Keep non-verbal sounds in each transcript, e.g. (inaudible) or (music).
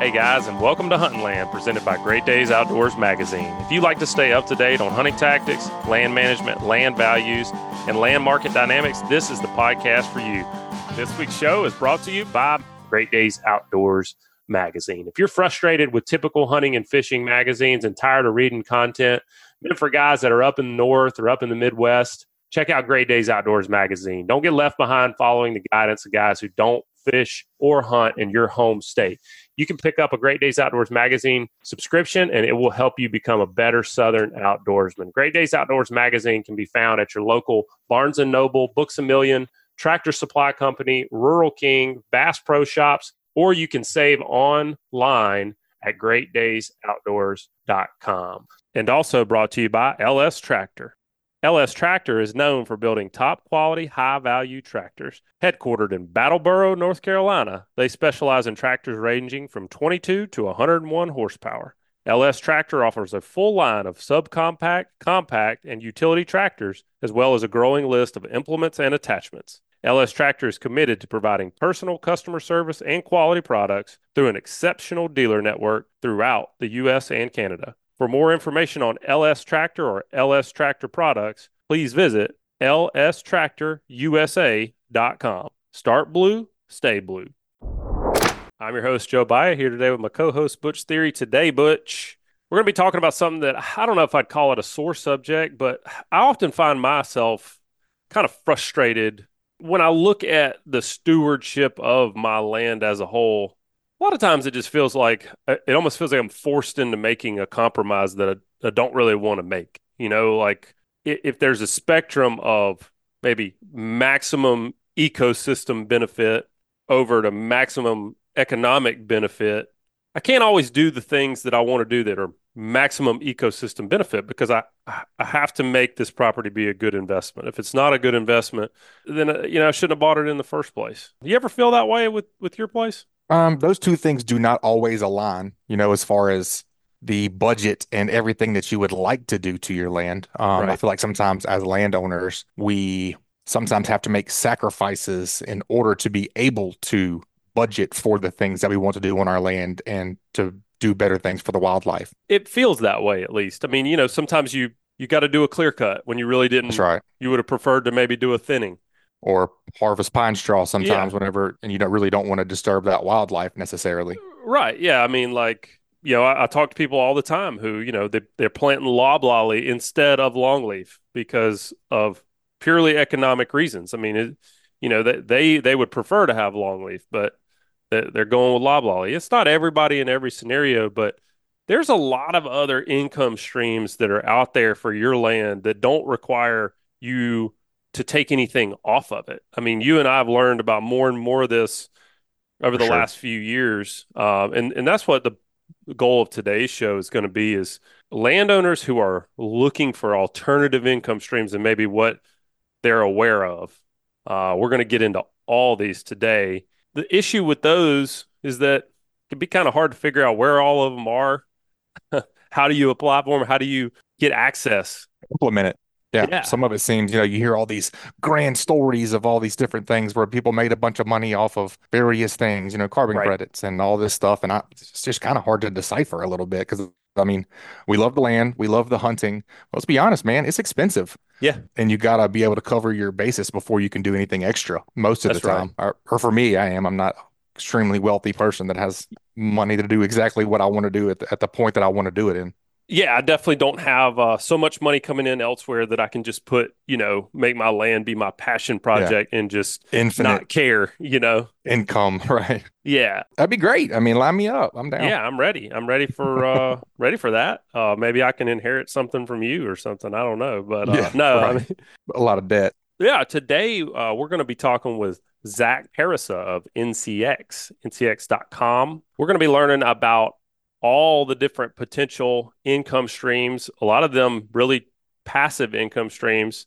Hey guys, and welcome to Huntin' Land, presented by Great Days Outdoors Magazine. If you like to stay up to date on hunting tactics, land management, land values, and land market dynamics, this is the podcast for you. This week's show is brought to you by Great Days Outdoors Magazine. If you're frustrated with typical hunting and fishing magazines and tired of reading content meant for guys that are up in the north or up in the Midwest, check out Great Days Outdoors Magazine. Don't get left behind following the guidance of guys who don't fish or hunt in your home state you can pick up a Great Days Outdoors magazine subscription and it will help you become a better Southern outdoorsman. Great Days Outdoors magazine can be found at your local Barnes and Noble, Books a Million, Tractor Supply Company, Rural King, Bass Pro Shops, or you can save online at greatdaysoutdoors.com. And also brought to you by LS Tractor. LS Tractor is known for building top quality, high value tractors. Headquartered in Battleboro, North Carolina, they specialize in tractors ranging from 22 to 101 horsepower. LS Tractor offers a full line of subcompact, compact, and utility tractors, as well as a growing list of implements and attachments. LS Tractor is committed to providing personal customer service and quality products through an exceptional dealer network throughout the U.S. and Canada. For more information on LS Tractor or LS Tractor products, please visit lstractorusa.com. Start blue, stay blue. I'm your host, Joe Baya, here today with my co host, Butch Thierry. Today, Butch, we're going to be talking about something that I don't know if I'd call it a sore subject, but I often find myself kind of frustrated when I look at the stewardship of my land as a whole a lot of times it just feels like uh, it almost feels like I'm forced into making a compromise that I, I don't really want to make. You know, like if there's a spectrum of maybe maximum ecosystem benefit over to maximum economic benefit, I can't always do the things that I want to do that are maximum ecosystem benefit because I I have to make this property be a good investment. If it's not a good investment, then uh, you know I shouldn't have bought it in the first place. Do you ever feel that way with with your place? Um, those two things do not always align, you know, as far as the budget and everything that you would like to do to your land. Um, right. I feel like sometimes as landowners, we sometimes have to make sacrifices in order to be able to budget for the things that we want to do on our land and to do better things for the wildlife. It feels that way at least. I mean, you know, sometimes you you got to do a clear cut when you really didn't. That's right. You would have preferred to maybe do a thinning or harvest pine straw sometimes yeah. whenever and you don't really don't want to disturb that wildlife necessarily. Right yeah i mean like you know i, I talk to people all the time who you know they, they're planting loblolly instead of longleaf because of purely economic reasons. I mean it, you know they, they they would prefer to have longleaf but they're going with loblolly. It's not everybody in every scenario but there's a lot of other income streams that are out there for your land that don't require you to take anything off of it. I mean, you and I have learned about more and more of this over the sure. last few years, um, and and that's what the goal of today's show is going to be: is landowners who are looking for alternative income streams and maybe what they're aware of. Uh, we're going to get into all these today. The issue with those is that it can be kind of hard to figure out where all of them are. (laughs) How do you apply for them? How do you get access? Implement it. Yeah, yeah, some of it seems, you know, you hear all these grand stories of all these different things where people made a bunch of money off of various things, you know, carbon right. credits and all this stuff. And I, it's just kind of hard to decipher a little bit because, I mean, we love the land, we love the hunting. Let's be honest, man, it's expensive. Yeah. And you got to be able to cover your basis before you can do anything extra most of That's the time. Right. Or, or for me, I am. I'm not extremely wealthy person that has money to do exactly what I want to do at the, at the point that I want to do it in yeah, I definitely don't have uh, so much money coming in elsewhere that I can just put, you know, make my land be my passion project yeah. and just Infinite not care, you know, income, (laughs) right? Yeah, that'd be great. I mean, line me up. I'm down. Yeah, I'm ready. I'm ready for uh (laughs) ready for that. Uh, maybe I can inherit something from you or something. I don't know, but uh, yeah, no, right. I mean, (laughs) a lot of debt. Yeah, today uh, we're going to be talking with Zack Parisa of NCX, NCX.com. We're going to be learning about all the different potential income streams, a lot of them really passive income streams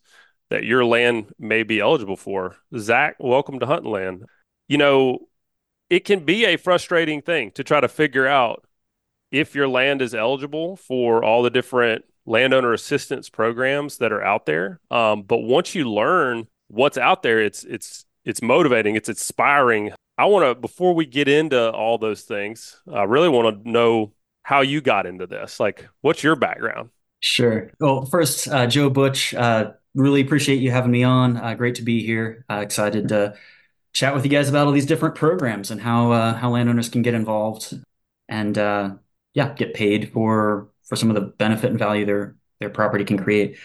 that your land may be eligible for. Zack, welcome to Huntin' Land. You know, it can be a frustrating thing to try to figure out if your land is eligible for all the different landowner assistance programs that are out there. Um, but once you learn what's out there, it's it's it's motivating, it's inspiring I want to, before we get into all those things, I really want to know how you got into this. Like, what's your background? Sure. Well, first, uh, Joe Butch, uh, really appreciate you having me on. Uh, great to be here. Uh, excited to chat with you guys about all these different programs and how uh, how landowners can get involved and uh, yeah, get paid for for some of the benefit and value their their property can create.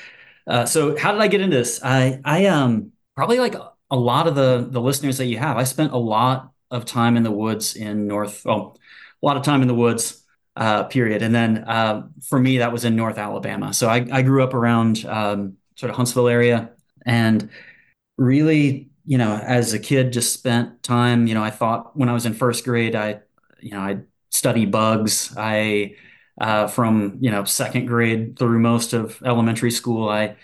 so, how did I get into this? I I um probably like a lot of the the listeners that you have. I spent a lot of time in the woods in North, well, a lot of time in the woods, uh, period. And then uh, for me, that was in North Alabama. So I, I grew up around um, sort of Huntsville area, and really, you know, as a kid, just spent time. You know, I thought when I was in first grade, I, you know, I study bugs. I uh, from you know second grade through most of elementary school, I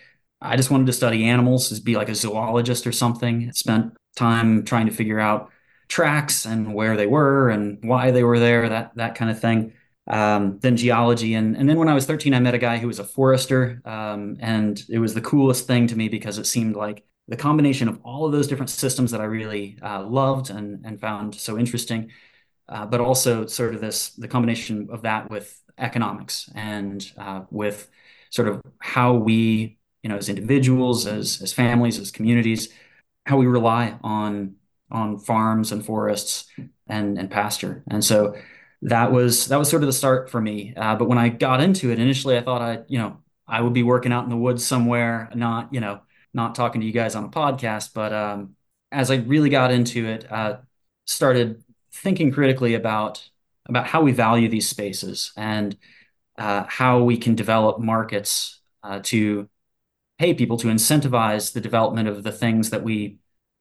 I just wanted to study animals, be like a zoologist or something. Spent time trying to figure out tracks and where they were and why they were there, that that kind of thing. Um, then geology, and and then when I was 13, I met a guy who was a forester, um, and it was the coolest thing to me because it seemed like the combination of all of those different systems that I really uh, loved and and found so interesting, uh, but also sort of this the combination of that with economics and uh, with sort of how we you know, as individuals, as as families, as communities, how we rely on on farms and forests and and pasture. And so that was that was sort of the start for me. Uh, but when I got into it initially, I thought I you know I would be working out in the woods somewhere, not you know not talking to you guys on a podcast. But um, as I really got into it, uh, started thinking critically about about how we value these spaces and uh, how we can develop markets uh, to pay people to incentivize the development of the things that we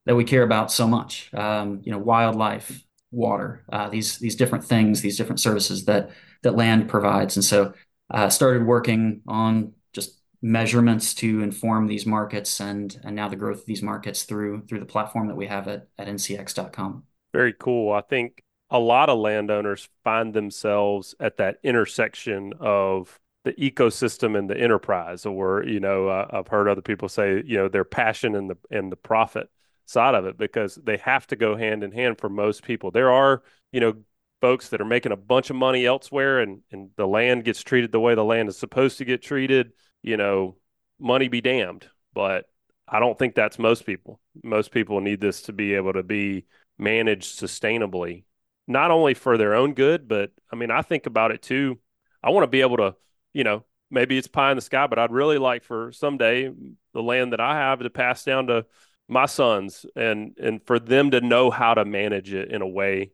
that we care about so much. Um, you know, wildlife, water, uh, these these different things, these different services that that land provides. And so, uh, started working on just measurements to inform these markets and and now the growth of these markets through through the platform that we have at at ncx.com. Very cool. I think a lot of landowners find themselves at that intersection of the ecosystem and the enterprise or you know uh, i've heard other people say you know their passion and the and the profit side of it because they have to go hand in hand for most people. There are you know folks that are making a bunch of money elsewhere and and the land gets treated the way the land is supposed to get treated you know money be damned. But i don't think that's most people. Most people need this to be able to be managed sustainably not only for their own good but i mean i think about it too. I want to be able to you know, maybe it's pie in the sky, but I'd really like for someday the land that I have to pass down to my sons and and for them to know how to manage it in a way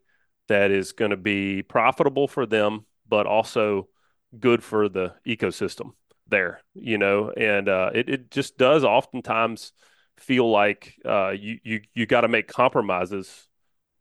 that is going to be profitable for them, but also good for the ecosystem there, you know, and uh, it, it just does oftentimes feel like uh, you you you got to make compromises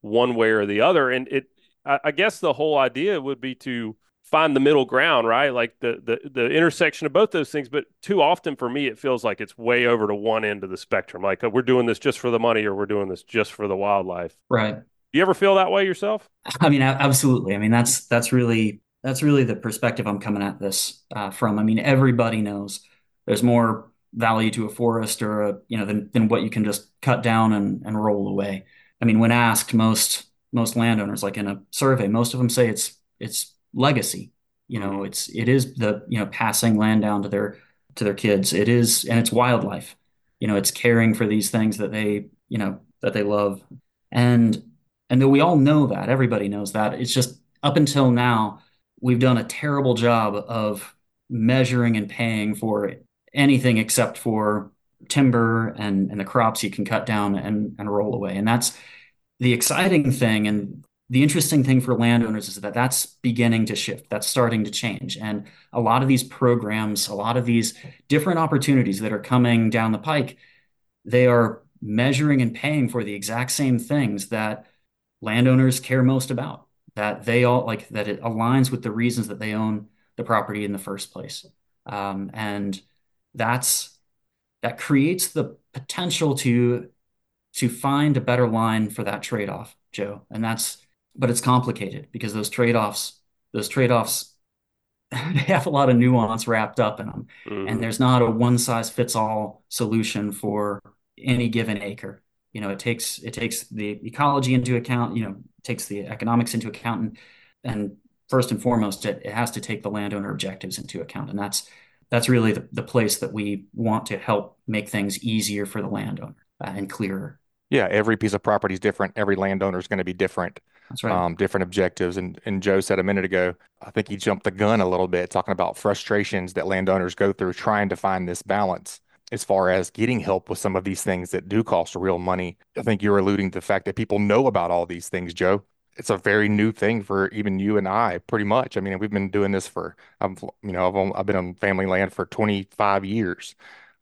one way or the other, and it I, I guess the whole idea would be to find the middle ground, right? Like the the the intersection of both those things. But too often for me, it feels like it's way over to one end of the spectrum. Like uh, we're doing this just for the money, or we're doing this just for the wildlife. Right. Do you ever feel that way yourself? I mean, absolutely. I mean, that's that's really that's really the perspective I'm coming at this uh, from. I mean, everybody knows there's more value to a forest or a you know than than what you can just cut down and and roll away. I mean, when asked, most most landowners, like in a survey, most of them say it's it's legacy. You know, it's it is the you know passing land down to their to their kids. It is and it's wildlife. You know, it's caring for these things that they you know that they love, and and though we all know that, everybody knows that. It's just up until now we've done a terrible job of measuring and paying for anything except for timber and and the crops you can cut down and and roll away. And that's the exciting thing and the interesting thing for landowners is that that's beginning to shift. That's starting to change. And a lot of these programs a lot of these different opportunities that are coming down the pike they are measuring and paying for the exact same things that landowners care most about that they all like that it aligns with the reasons that they own the property in the first place. Um, and that's that creates the potential to to find a better line for that trade-off joe. And that's but it's complicated because those trade-offs those trade-offs (laughs) they have a lot of nuance wrapped up in them mm-hmm. and there's not a one size fits all solution for any given acre You know, it takes it takes the ecology into account. You know, takes the economics into account, and, and first and foremost, it, it has to take the landowner objectives into account, and that's that's really the, the place that we want to help make things easier for the landowner uh, and clearer. Yeah, every piece of property is different. Every landowner is going to be different. That's right. Um, different objectives. And and Joe said a minute ago, I think he jumped the gun a little bit talking about frustrations that landowners go through trying to find this balance as far as getting help with some of these things that do cost real money. I think you're alluding to the fact that people know about all these things, Joe. It's a very new thing for even you and I, pretty much. I mean, we've been doing this for, I've, you know, I've, I've been on family land for 25 years.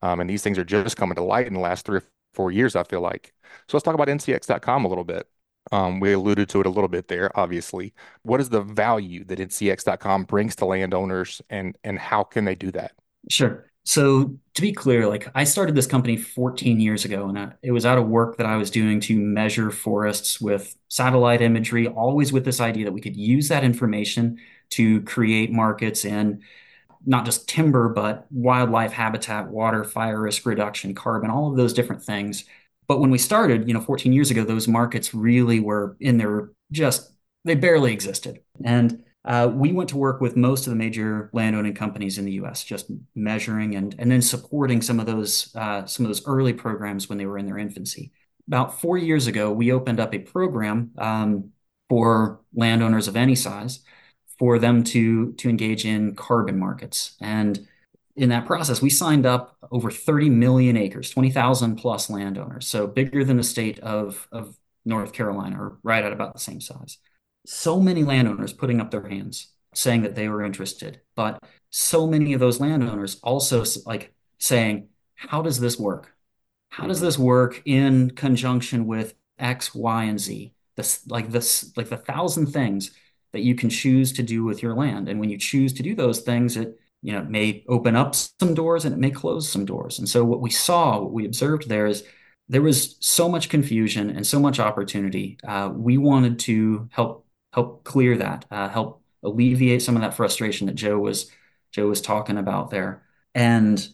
Um, and these things are just coming to light in the last three or four years, I feel like. So let's talk about ncx.com a little bit. Um, we alluded to it a little bit there, obviously. What is the value that ncx.com brings to landowners and and how can they do that? Sure. So to be clear, like I started this company 14 years ago, and it was out of work that I was doing to measure forests with satellite imagery, always with this idea that we could use that information to create markets in not just timber, but wildlife habitat, water, fire risk reduction, carbon, all of those different things but when we started, you know, 14 years ago, those markets really were in their just, they barely existed. And uh, we went to work with most of the major landowning companies in the U.S., just measuring and and then supporting some of those uh, some of those early programs when they were in their infancy. About four years ago, we opened up a program um, for landowners of any size for them to to engage in carbon markets. And in that process, we signed up over 30 million acres, 20,000 plus landowners, so bigger than the state of, of North Carolina, or right at about the same size. So many landowners putting up their hands saying that they were interested, but so many of those landowners also like saying, How does this work? How does this work in conjunction with X, Y, and Z? This like this, like the thousand things that you can choose to do with your land. And when you choose to do those things, it you know, it may open up some doors and it may close some doors. And so what we saw, what we observed there is there was so much confusion and so much opportunity. Uh, we wanted to help help clear that, uh, help alleviate some of that frustration that Joe was Joe was talking about there, and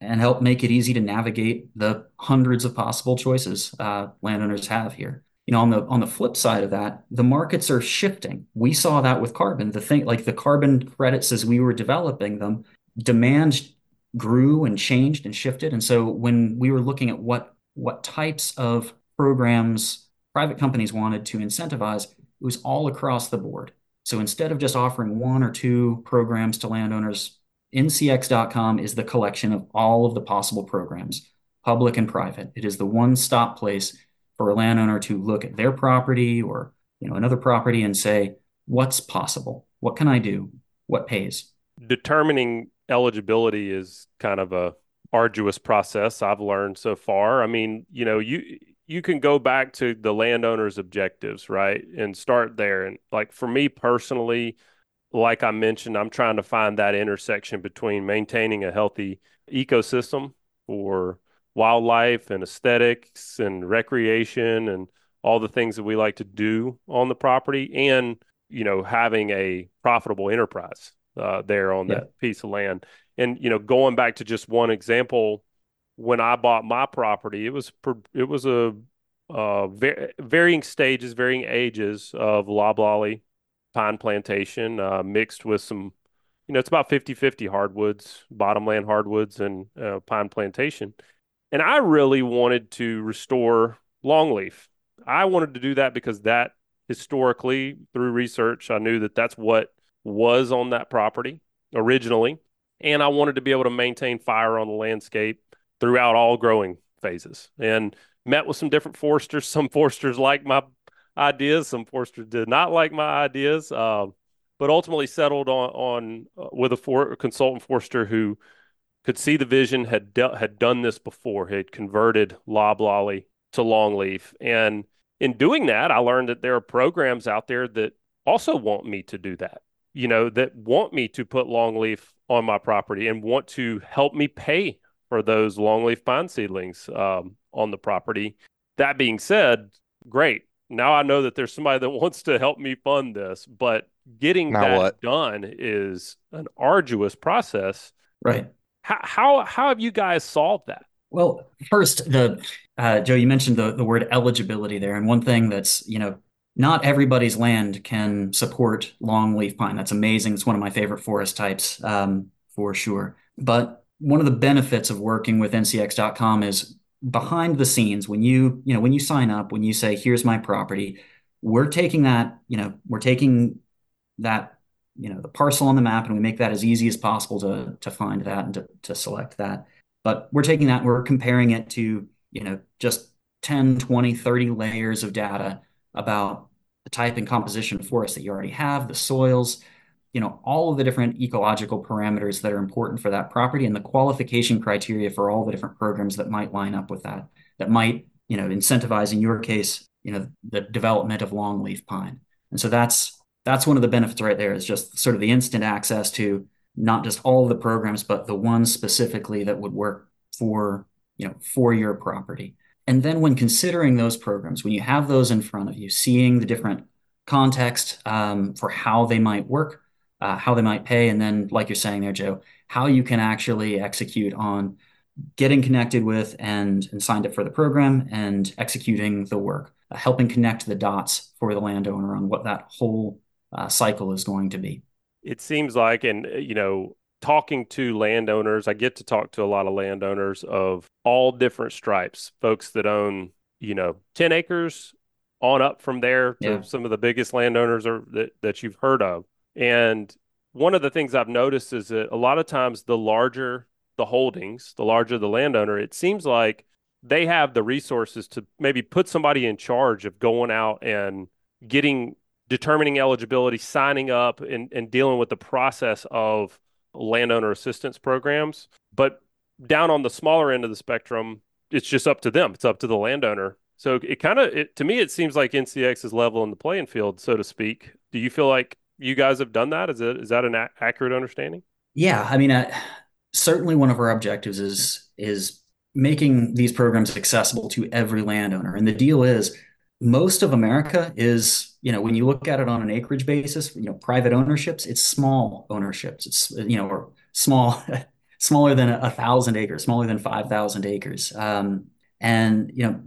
and help make it easy to navigate the hundreds of possible choices uh, landowners have here you know on the on the flip side of that the markets are shifting. We saw that with carbon. The thing like the carbon credits as we were developing them demand grew and changed and shifted. And so when we were looking at what what types of programs private companies wanted to incentivize it was all across the board. So instead of just offering one or two programs to landowners ncx.com is the collection of all of the possible programs public and private. It is the one stop place for a landowner to look at their property or you know another property and say what's possible? What can i do? What pays? Determining eligibility is kind of a arduous process i've learned so far. I mean you know you you can go back to the landowner's objectives right and start there. And like for me personally like i mentioned i'm trying to find that intersection between maintaining a healthy ecosystem for wildlife and aesthetics and recreation and all the things that we like to do on the property and you know having a profitable enterprise uh, there on yeah. that piece of land and you know going back to just one example when i bought my property it was it was a uh, varying stages varying ages of loblolly pine plantation uh, mixed with some you know it's about 50 50 hardwoods bottomland hardwoods and uh, pine plantation and I really wanted to restore longleaf. I wanted to do that because that historically, through research, I knew that that's what was on that property originally. And I wanted to be able to maintain fire on the landscape throughout all growing phases. And met with some different foresters. (laughs) Some foresters liked my ideas, some foresters did not like my ideas. Uh, but ultimately settled on on uh, with a for, consultant forester who could see the vision, had de- had done this before, had converted loblolly to longleaf. And in doing that, I learned that there are programs out there that also want me to do that, you know, that want me to put longleaf on my property and want to help me pay for those longleaf pine seedlings um, on the property. That being said, great. Now I know that there's somebody that (laughs) wants to help me fund this, but getting now that what? done is an arduous process. Right. How how how have you guys solved that? Well, first the uh, Joe, you mentioned the, the word eligibility there. And one thing that's, you know, not everybody's land can support longleaf pine. That's amazing. It's one of my favorite forest types um, for sure. But one of the benefits of working with ncx.com is behind the scenes when you you know when you sign up when you say here's my property we're taking that you know we're taking that you know the parcel on the map and we make that as easy as possible to to find that and to, to select that. But we're taking that we're comparing it to you know just 10 20 30 layers of data about the type and composition of forest that you already have the soils you know all of the different ecological parameters that are important for that property and the qualification criteria for all the different programs that might line up with that that might you know incentivize in your case you know the development of longleaf pine. And so that's that's one of the benefits right there is just sort of the instant access to not just all the programs but the ones specifically that would work for you know for your property. And then when considering those programs when you have those in front of you seeing the different context um, for how they might work uh, how they might pay, and then, like you're saying there, Joe, how you can actually execute on getting connected with and, and signed up for the program and executing the work, uh, helping connect the dots for the landowner on what that whole uh, cycle is going to be. It seems like, and uh, you know, talking to landowners, I get to talk to a lot of landowners of all different stripes, folks that own, you know, 10 acres on up from there to yeah. some of the biggest landowners are, that, that you've heard of. And one of the things I've noticed is that a lot of times the larger the holdings, the larger the landowner, it seems like they have the resources to maybe put somebody in charge of going out and getting determining eligibility, signing up and, and dealing with the process of landowner assistance programs. But down on the smaller end of the spectrum, it's just up to them. It's up to the landowner. So it kind of, to me, it seems like NCX is level in the playing field, so to speak. Do you feel like you guys have done that? Is it is that an a- accurate understanding? Yeah, I mean, uh, certainly one of our objectives is is making these programs accessible to every landowner. And the deal is, most of America is, you know, when you look at it on an acreage basis, you know, private ownerships, it's small ownerships. It's you know, or small, (laughs) smaller than a, thousand acres, smaller than five thousand acres, um, and you know,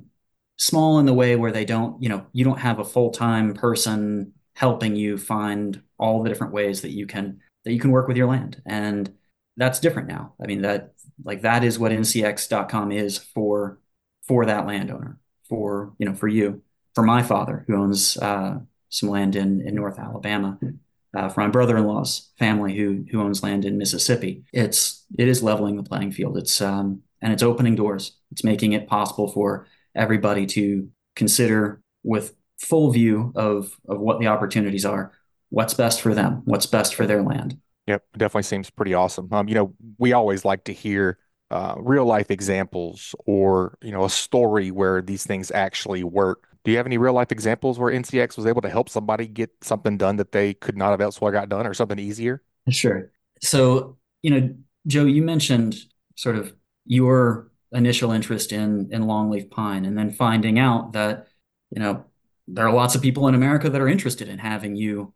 small in the way where they don't, you know, you don't have a full time person helping you find all the different ways that you can that you can work with your land. And that's different now. I mean that like that is what ncx.com is for for that landowner for you know for you for my father who owns uh, some land in in north alabama uh, for my brother-in-law's family who who owns land in mississippi it's it is leveling the playing field it's um and it's opening doors it's making it possible for everybody to consider with full view of of what the opportunities are, what's best for them, what's best for their land. Yep, definitely seems pretty awesome. Um, you know, we always like to hear uh, real life examples or you know a story where these things actually work. Do you have any real life examples where NCX was able to help somebody get something done that they could not have elsewhere got done, or something easier? Sure. So you know, Joe, you mentioned sort of your initial interest in in longleaf pine, and then finding out that you know there are lots of people in America that are interested in having you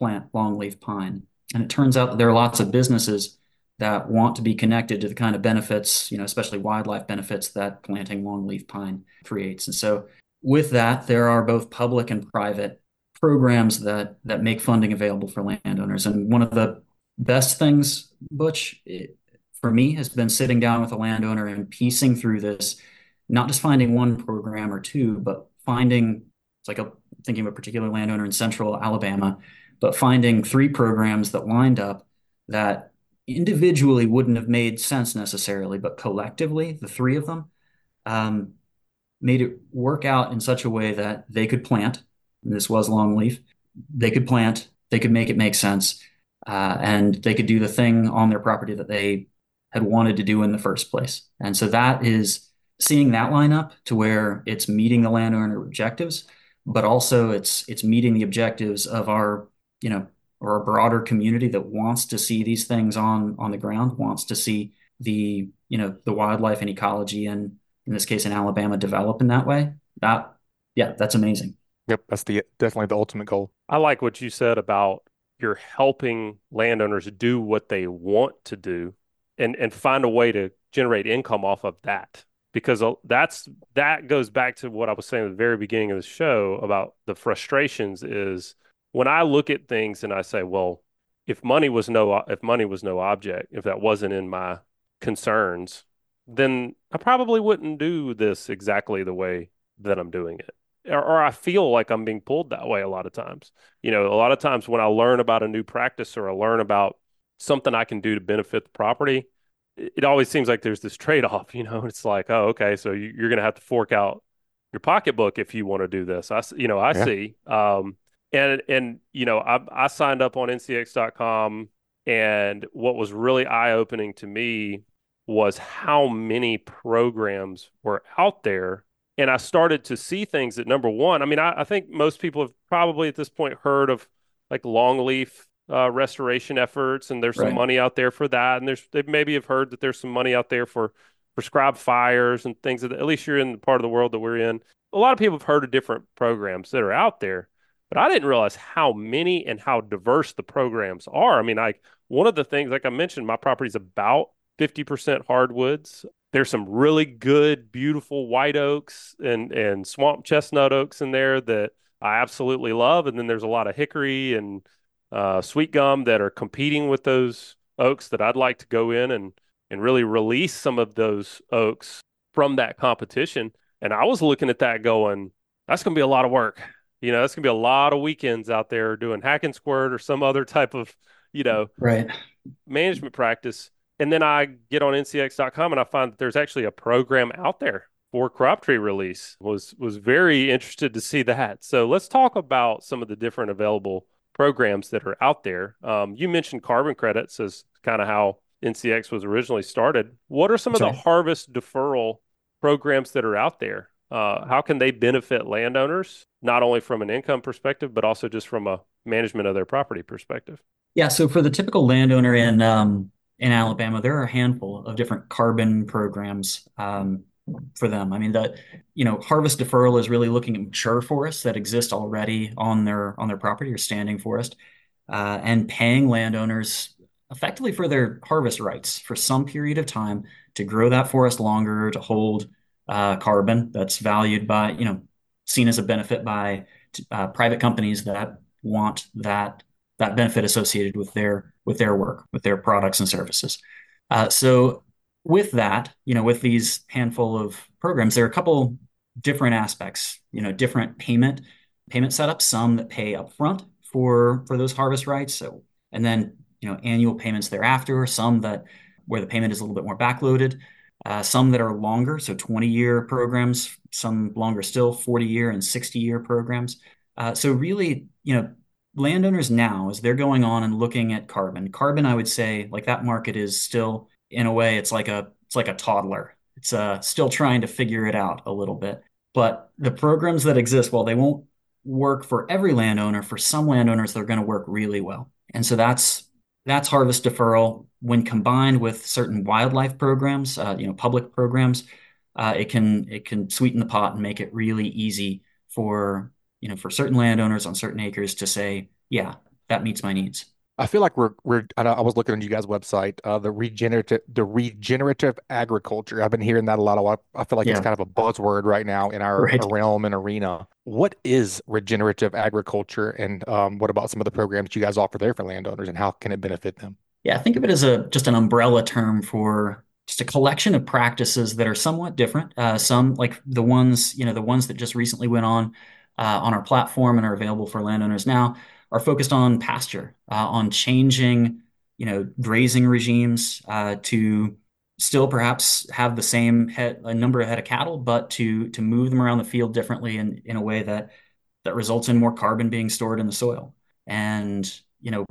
plant longleaf pine. And it turns out that there are lots of businesses that want to be connected to the kind of benefits, you know, especially wildlife benefits that planting longleaf pine creates. And so with that, there are both public and private programs that that make funding available for landowners. And one of the best things, Butch, for me, has been sitting down with a landowner and piecing through this, not just finding one program or two, but finding it's like a thinking of a particular landowner in central Alabama, but finding three programs that lined up that individually wouldn't have made sense necessarily, but collectively, the three of them um, made it work out in such a way that they could plant. This was longleaf. They could plant. They could make it make sense, uh, and they could do the thing on their property that they had wanted to do in the first place. And so that is seeing that line up to where it's meeting the landowner objectives but also it's it's meeting the objectives of our you know or a broader community that wants to see these things on on the ground wants to see the you know the wildlife and ecology and in this case in Alabama develop in that way that yeah that's amazing. Yep that's the definitely the ultimate goal. I like what you said about you're helping landowners do what they want to do and and find a way to generate income off of that. Because uh, that's that goes back to what I was saying at the very beginning of the show about the frustrations is when I look at things and I say, well, if money was no if money was no object, if that wasn't in my concerns, then I probably wouldn't do this exactly the way that I'm doing it. Or, or, I feel like I'm being pulled that way a lot of times. You know, a lot of times when I learn about a new practice or I learn about something I can do to benefit the property, it always seems like there's this trade off. (laughs) You know, it's like, oh, okay, so you're going to have to fork out your pocketbook if you want to do this. I, you know, I yeah. see. Um, and and you know, I I signed up on NCX.com, and what was really eye opening to me was how many programs were out there. And I started to see things that number one, I mean, I, I think most people have probably at this point heard of like longleaf uh, restoration efforts, and there's right. some money out there for that. And there's they maybe have heard that there's some money out there for prescribed fires and things that at least you're in the part of the world that we're in. A lot of people have heard of different programs that are out there, but I didn't realize how many and how diverse the programs are. I mean, like one of the things, like I mentioned, my property is about 50% hardwoods. There's some really good, beautiful white oaks and and swamp chestnut oaks in there that I absolutely love. And then there's a lot of hickory and uh, sweet gum that are competing with those oaks that I'd like to go in and and really release some of those oaks from that competition. And I was looking at that going, that's going to be a lot of work. You know, that's going to be a lot of weekends out there doing hack and squirt or some other type of, you know, right management practice. And then I get on ncx.com and I find that there's actually a program out there for crop tree release. Was was very interested to see that. So let's talk about some of the different available programs that are out there. Um, you mentioned carbon credits as kind of how NCX was originally started. What are some That's of the harvest deferral programs that are out there? Uh, how can they benefit landowners, not only from an income perspective, but also just from a management of their property perspective? Yeah, so for the typical landowner in um, in Alabama, there are a handful of different carbon programs um, for them. I mean, the you know harvest deferral is really looking at mature forests that exist already on their on their property or standing forest, uh, and paying landowners effectively for their harvest rights for some period of time to grow that forest longer, to hold uh, carbon that's valued by you know seen as a benefit by uh, private companies that want that that benefit associated with their with their work, with their products and services. Uh, so with that, you know, with these handful of programs, there are a couple different aspects, you know, different payment payment setups, some that pay upfront for for those harvest rights. So and then, you know, annual payments thereafter, some that where the payment is a little bit more backloaded, uh, some that are longer, so 20 year programs, some longer still, 40 year and 60 year programs. Uh, so really, you know, landowners now, as they're going on and looking at carbon, carbon, I would say, like that market is still, in a way, it's like a it's like a toddler. It's uh, still trying to figure it out a little bit. But the programs that exist, while they won't work for every landowner, for some landowners, they're going to work really well. And so that's that's harvest deferral when combined with certain wildlife programs, uh, you know, public programs. Uh, it can it can sweeten the pot and make it really easy for you know, for certain landowners on certain acres to say, yeah, that meets my needs. I feel like we're we're. I was looking on you guys' website, uh, the regenerative the regenerative agriculture. I've been hearing that a lot. Of, I feel like yeah. it's kind of a buzzword right now in our, right. realm and arena. What is regenerative agriculture, and um, what about some of the programs you guys offer there for landowners, and how can it benefit them? Yeah, think of it as a just an umbrella term for just a collection of practices that are somewhat different. Uh, some like the ones you know the ones that just recently went on on our platform and are available for landowners now are focused on pasture, uh, on changing, you know, grazing regimes uh, to still perhaps have the same head, a number of head of cattle, but to to move them around the field differently in in a way that that results in more carbon being stored in the soil. And you know,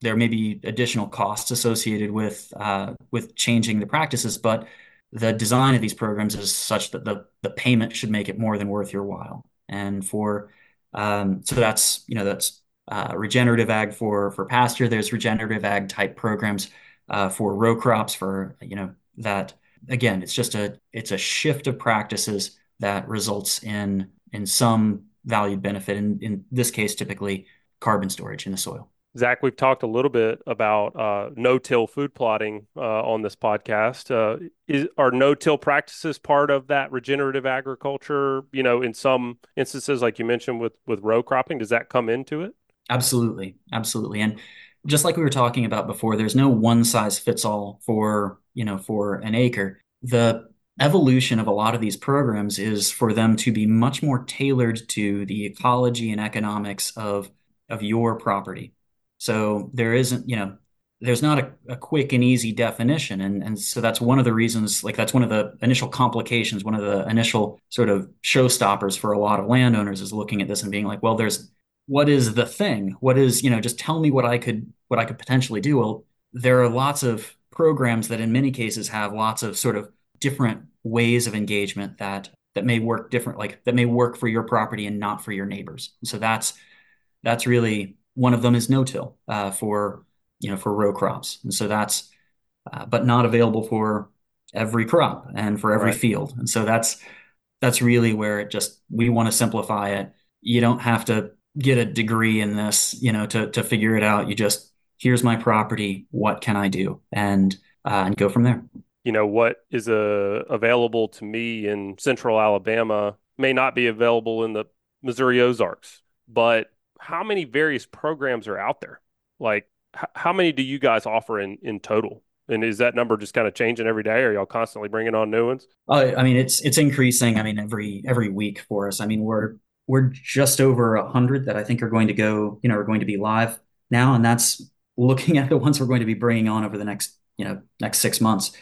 there may be additional costs associated with uh, with changing the practices, but the design of these programs is such that the the payment should make it more than worth your while. And for um, so that's you know that's uh, regenerative ag for for pasture. There's regenerative ag type programs uh, for row crops for you know that again it's just a it's a shift of practices that results in in some valued benefit in in this case typically carbon storage in the soil Zack, we've talked a little bit about uh, no-till food plotting uh, on this podcast. Uh, is, are no-till practices part of that regenerative agriculture? You know, in some instances, like you mentioned with with row cropping, does that come into it? Absolutely, absolutely. And just like we were talking about before, there's no one size fits all for you know for an acre. The evolution of a lot of these programs is for them to be much more tailored to the ecology and economics of of your property so there isn't, you know, there's not a, a, quick and easy definition. And, and so that's one of the reasons, like that's one of the initial complications, one of the initial sort of showstoppers for a lot of landowners is looking at this and being like, well, there's what is the thing? What is, you know, just tell me what I could what I could potentially do. Well, there are lots of programs that in many cases have lots of sort of different ways of engagement that that may work different, like that may work for your property and not for your neighbors. So that's that's really one of them is no-till uh, for you know for row crops, and so that's uh, but not available for every crop and for every right. field, and so that's that's really where it just we want to simplify it. You don't have to get a degree in this, you know, to to figure it out. You just here's my property, what can I do, and uh, and go from there. You know what is uh, available to me in Central Alabama may not be available in the Missouri Ozarks, but how many various programs are out there? Like, h- how many do you guys offer in in total? And is that number just kind of changing every day? Or y'all constantly bringing on new ones? Uh, I mean, it's it's increasing. I mean, every every week for us. I mean, we're we're just over a hundred that I think are going to go. You know, are going to be live now, and that's looking (laughs) at the ones we're going to be bringing on over the next you know next six months.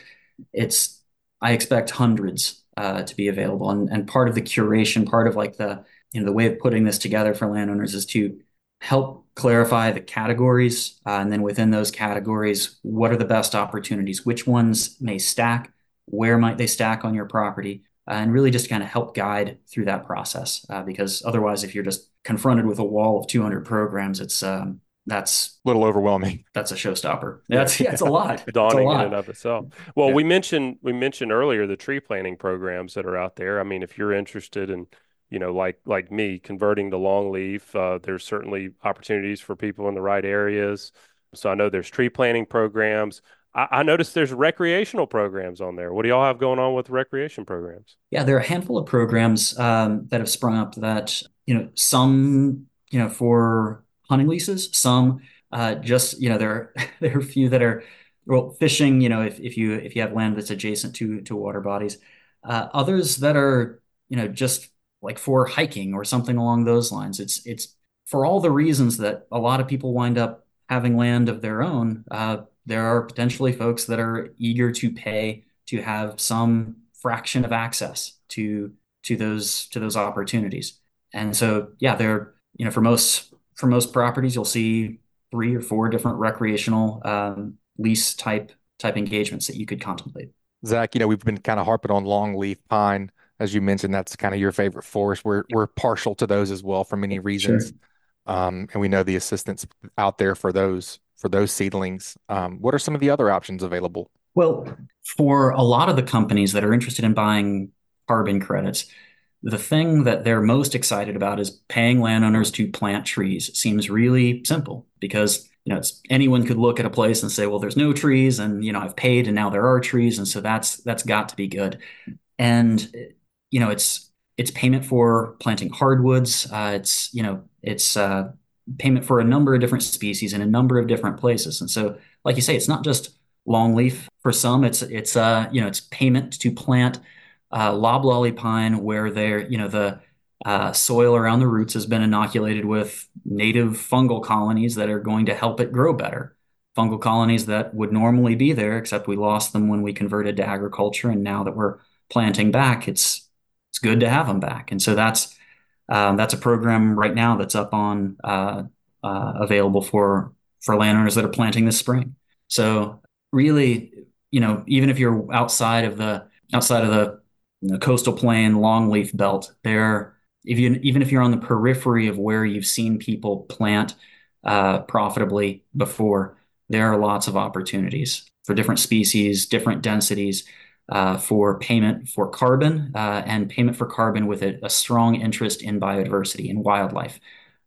It's I expect hundreds uh, to be available, and and part of the curation, part of like the you know the way of putting this together for landowners is to help clarify the categories uh, and then within those categories what are the best opportunities which ones may stack where might they stack on your property uh, and really just kind of help guide through that process uh, because otherwise if you're just confronted with a wall of 200 programs it's um, that's a little overwhelming. That's a showstopper. That's yeah, it's a lot. Daunting a lot. in and of itself. Well, yeah. we mentioned we mentioned earlier the tree planting programs that are out there. I mean, if you're interested in you know, like like me, converting to longleaf. Uh, there's certainly opportunities for people in the right areas. So I know there's tree planting programs. I, noticed there's recreational programs on there. What do y'all have going on with recreation programs? Yeah, there are a handful of programs um, that have sprung up that you know some you know for hunting leases, some uh, just you know there are, (laughs) there are a few that are well fishing. You know, if if you if you have land that's adjacent to to water bodies, uh, others that are you know just like for hiking or something along those lines. It's it's for all the reasons that a lot of people wind up having land of their own. Uh, there are potentially folks that are eager to pay to have some fraction of access to to those to those opportunities. And so, yeah, there you know for most for most properties, you'll see three or four different recreational um, lease type type engagements that you could contemplate. Zack, you know, we've been kind of harping on longleaf pine as you mentioned, that's kind of your favorite forest. We're we're partial to those as well for many reasons, sure. um, and we know the assistance out there for those for those seedlings. Um, what are some of the other options available? Well, for a lot of the companies that are interested in buying carbon credits, the thing that they're most excited about is paying landowners to plant trees. It seems really simple because you know anyone could look at a place and say, well, there's no trees, and you know I've paid, and now there are trees, and so that's that's got to be good. And you know, it's it's payment for planting hardwoods. Uh, it's you know, it's uh, payment for a number of different species in a number of different places. And so, like you say, it's not just longleaf for some. It's it's uh, you know, it's payment to plant uh, loblolly pine where they're you know the uh, soil around the roots has been inoculated with native fungal colonies that are going to help it grow better. Fungal colonies that would normally be there, except we lost them when we converted to agriculture, and now that we're planting back, it's it's good to have them back. And so that's um, that's a program right now that's up on uh, uh, available for for landowners that are planting this spring. So really, you know, even if you're outside of the outside of the you know, coastal plain longleaf belt, there if you even if you're on the periphery of where you've seen people plant uh, profitably before, there are lots of opportunities for different species, different densities uh, for payment for carbon uh, and payment for carbon with a, a, strong interest in biodiversity and wildlife.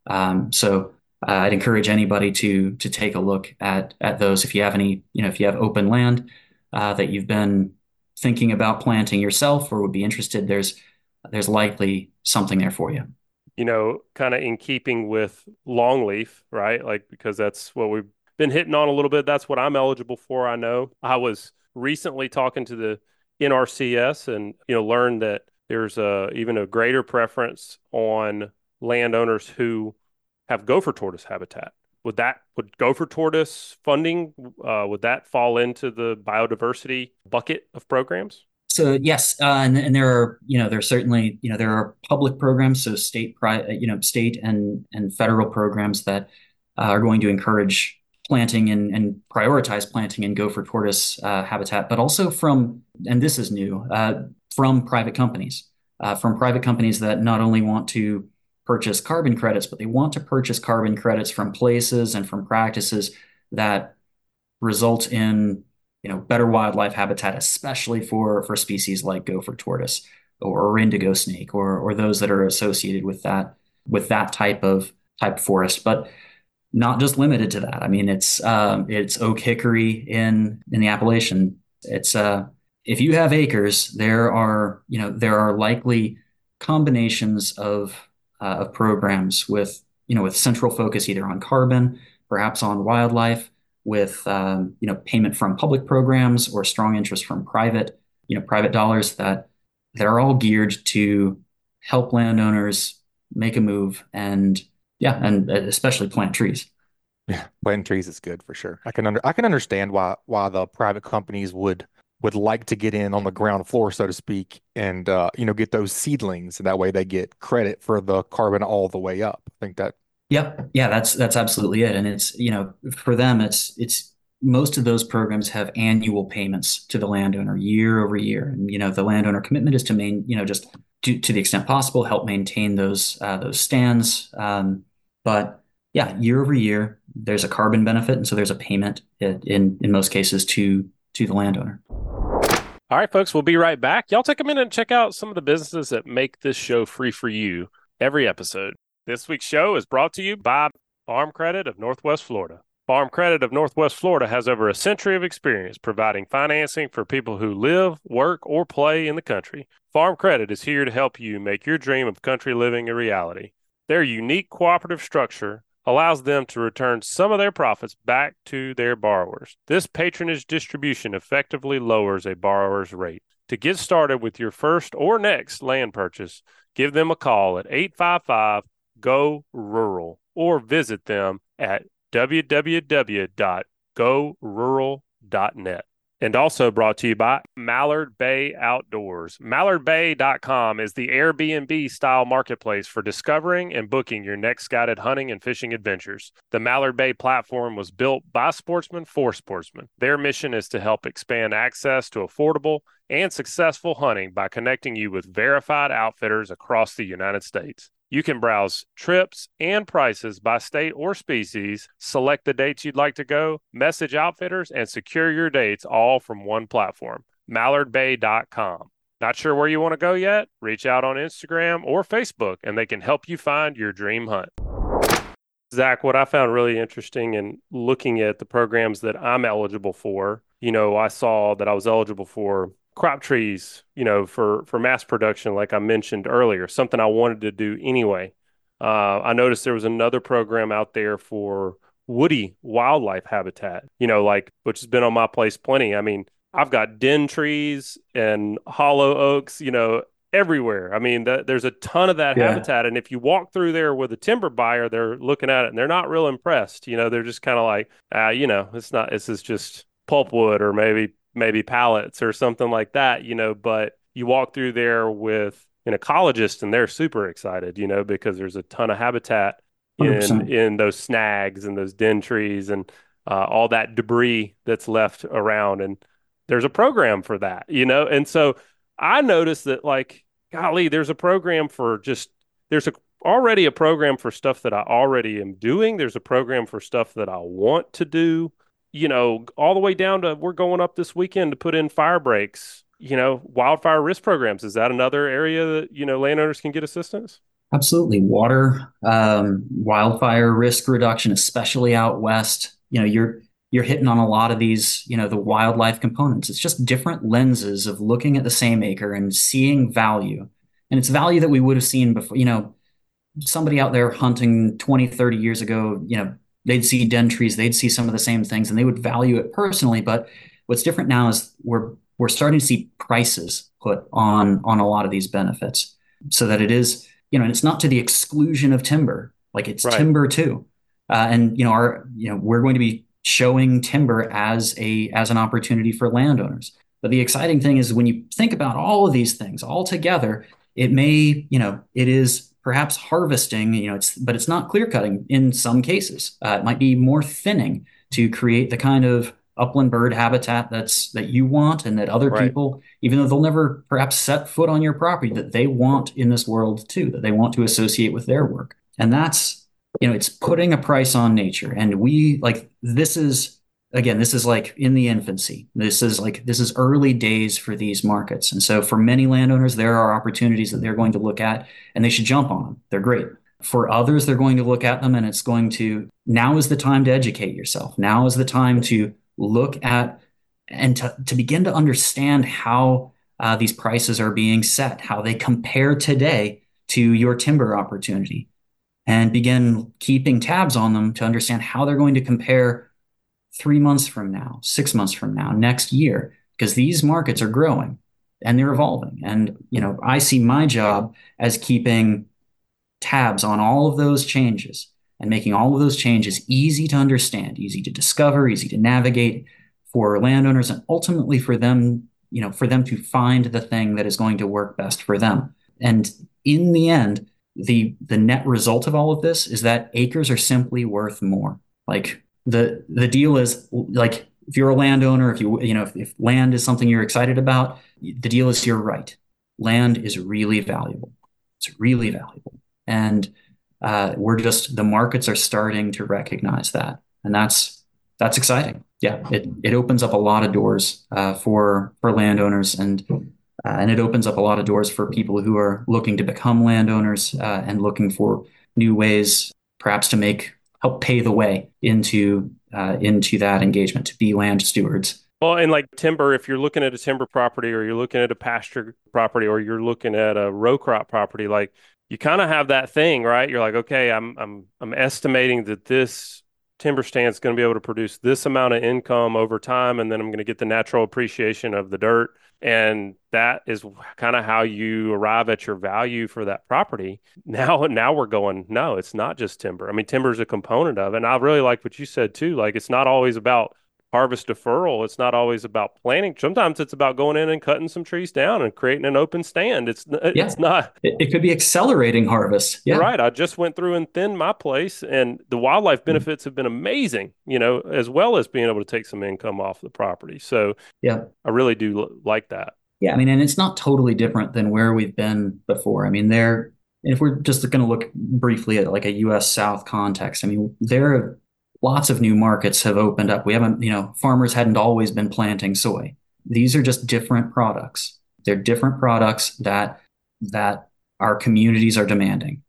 Um, so uh, I'd encourage anybody to to take a look at at those. If you have any, you know, if you have open land uh, that you've been thinking about planting yourself or would be interested, there's there's likely something there for you. You know, kind of in keeping with longleaf, right? Like because that's what we've been hitting on a little bit. That's what I'm eligible for. I know. I was recently talking to the NRCS and you know learned that there's a even a greater preference on landowners who have gopher tortoise habitat. Would that would gopher tortoise funding uh, would that fall into the biodiversity bucket of programs? So yes, uh, and, and there are you know there are certainly you know there are public programs, so state pri- you know state and and federal programs that uh, are going to encourage planting and, and prioritize planting in gopher tortoise uh, habitat, but also from and this is new uh, from private companies, uh, from private companies that not only want to purchase carbon credits, but they want to purchase carbon credits from places and from practices that result in you know better wildlife habitat, especially for for species like gopher tortoise or, indigo snake or or those that are associated with that with that type of type forest. But not just limited to that. I mean, it's um, it's oak hickory in in the Appalachian. It's uh, if you have acres, there are you know there are likely combinations of uh, of programs with you know with central focus either on carbon, perhaps on wildlife, with um, you know payment from public programs or strong interest from private you know private dollars that that are all geared to help landowners make a move and yeah, and uh, especially plant trees. Yeah, planting trees is good for sure. I can under I can understand why why the private companies would would like to get in on the ground floor, so to speak, and uh, you know get those seedlings. And that way, they get credit for the carbon all the way up. I think that. Yep. Yeah, that's that's absolutely it. And it's you know for them, it's it's most of those programs have annual payments to the landowner year over year, and you know the landowner commitment is to main you know just to, to the extent possible help maintain those uh, those stands. Um, but yeah, year over year, there's a carbon benefit, and so there's a payment in in most cases to to the landowner. All right, folks, we'll be right back. Y'all take a minute and check out some of the businesses that make this show free for you every episode. This week's show is brought to you by Farm Credit of Northwest Florida. Farm Credit of Northwest Florida has over a century of experience providing financing for people who live, work, or play in the country. Farm Credit is here to help you make your dream of country living a reality. Their unique cooperative structure allows them to return some of their profits back to their borrowers. This patronage distribution effectively lowers a borrower's rate. To get started with your first or next land purchase, give them a call at 855 GO RURAL or visit them at www.gorural.net and also brought to you by Mallard Bay Outdoors. MallardBay.com is the Airbnb style marketplace for discovering and booking your next guided hunting and fishing adventures. The Mallard Bay platform was built by sportsmen for sportsmen. Their mission is to help expand access to affordable and successful hunting by connecting you with verified outfitters across the United States. You can browse trips and prices by state or species, select the dates you'd like to go, message outfitters, and secure your dates all from one platform. MallardBay.com. Not sure where you want to go yet? Reach out on Instagram or Facebook and they can help you find your dream hunt. Zack, what I found really interesting in looking at the programs that I'm eligible for, you know, I saw that I was eligible for crop trees, you know, for for mass production, like I mentioned earlier, something I wanted to do anyway. Uh, I noticed there was another program out there for woody wildlife habitat, you know, like which has been on my place plenty. I mean, I've got den trees and hollow oaks, you know, everywhere. I mean, th- there's a ton of that yeah. habitat, and if you walk through there with a timber buyer, they're looking at it and they're not real impressed. You know, they're just kind of like, ah, you know, it's not. This is just pulpwood or maybe maybe pallets or something like that, you know, but you walk through there with an ecologist and they're super excited, you know, because there's a ton of habitat in 100%. in those snags and those den trees and uh, all that debris that's left around and there's a program for that, you know. And so I noticed that like golly, there's a program for just there's a already a program for stuff that I already am doing. There's a program for stuff that I want to do you know, all the way down to we're going up this weekend to put in fire breaks, you know, wildfire risk programs. Is that another area that, you know, landowners can get assistance? Absolutely. Water, um, wildfire risk reduction, especially out west. You know, you're you're hitting on a lot of these, you know, the wildlife components. It's just different lenses of looking at the same acre and seeing value. And it's value that we would have seen before, you know, somebody out there hunting 20, 30 years ago, you know, they'd see den trees, they'd see some of the same things and they would value it personally. But what's different now is we're we're starting to see prices put on on a lot of these benefits so that it is you know, and it's not to the exclusion of timber. Like it's right. timber too. Uh, and you know, our you know, we're going to be showing timber as a as an opportunity for landowners. But the exciting thing is when you think about all of these things all together, it may, you know, it is perhaps harvesting, you know, it's but it's not clear cutting in some cases. Uh, it might be more thinning to create the kind of upland bird habitat that's that you want and that other right. people even though they'll never perhaps set foot on your property that they want in this world too that they want to associate with their work and that's you know it's putting a price on nature and we like this is again this is like in the infancy. This is like this is early days for these markets. And so for many landowners there are opportunities that they're going to look at and they should jump on them. They're great. For others they're going to look at them and it's going to now is the time to educate yourself. Now is the time to look at and to, to begin to understand how uh, these prices are being set, how they compare today to your timber opportunity, and begin keeping tabs on them to understand how they're going to compare three months from now, six months from now, next year, because these markets are growing and they're evolving. And you know, I see my job as keeping tabs on all of those changes and making all of those changes easy to understand, easy to discover, easy to navigate for landowners, and ultimately for them, you know, for them to find the thing that is going to work best for them. And in the end, the the net result of all of this is that acres are simply worth more. Like the the deal is like if you're a landowner, if you you know if, if land is something you're excited about, the deal is you're right. Land is really valuable. It's really valuable, and uh, we're just the markets are starting to recognize that, and that's that's exciting. Yeah, it it opens up a lot of doors uh, for for landowners and. Uh, and it opens up a lot of doors for people who are looking to become landowners uh, and looking for new ways, perhaps to make help pay the way into uh, into that engagement to be land stewards. Well, and like timber, if you're looking at a timber property or you're looking at a pasture property or you're looking at a row crop property, like you kind of have that thing, right? You're like, okay, I'm I'm I'm estimating that this timber stand is going to be able to produce this amount of income over time, and then I'm going to get the natural appreciation of the dirt, and that is kind of how you arrive at your value for that property. (laughs) Now, now we're going, no, it's not just timber. I mean, timber is a component of it, and I really like what you said too. Like, it's not always about harvest deferral. It's not always about planting. Sometimes it's about going in and cutting some trees down and creating an open stand. It's it's yeah. not. It, it, could be accelerating harvest. Yeah, right. I just went through and thinned my place, and the wildlife mm-hmm. benefits mm-hmm. have been amazing. You know, as well as being able to take some income off the property. So yeah, I really do like that. Yeah, I mean, and it's not totally different than where we've been before. I mean, there. If we're just going to look briefly at like a U.S. South context, I mean, there lots of new markets have opened up. We haven't, you know, farmers hadn't always been planting soy. These are just different products. They're different products that that our communities are demanding,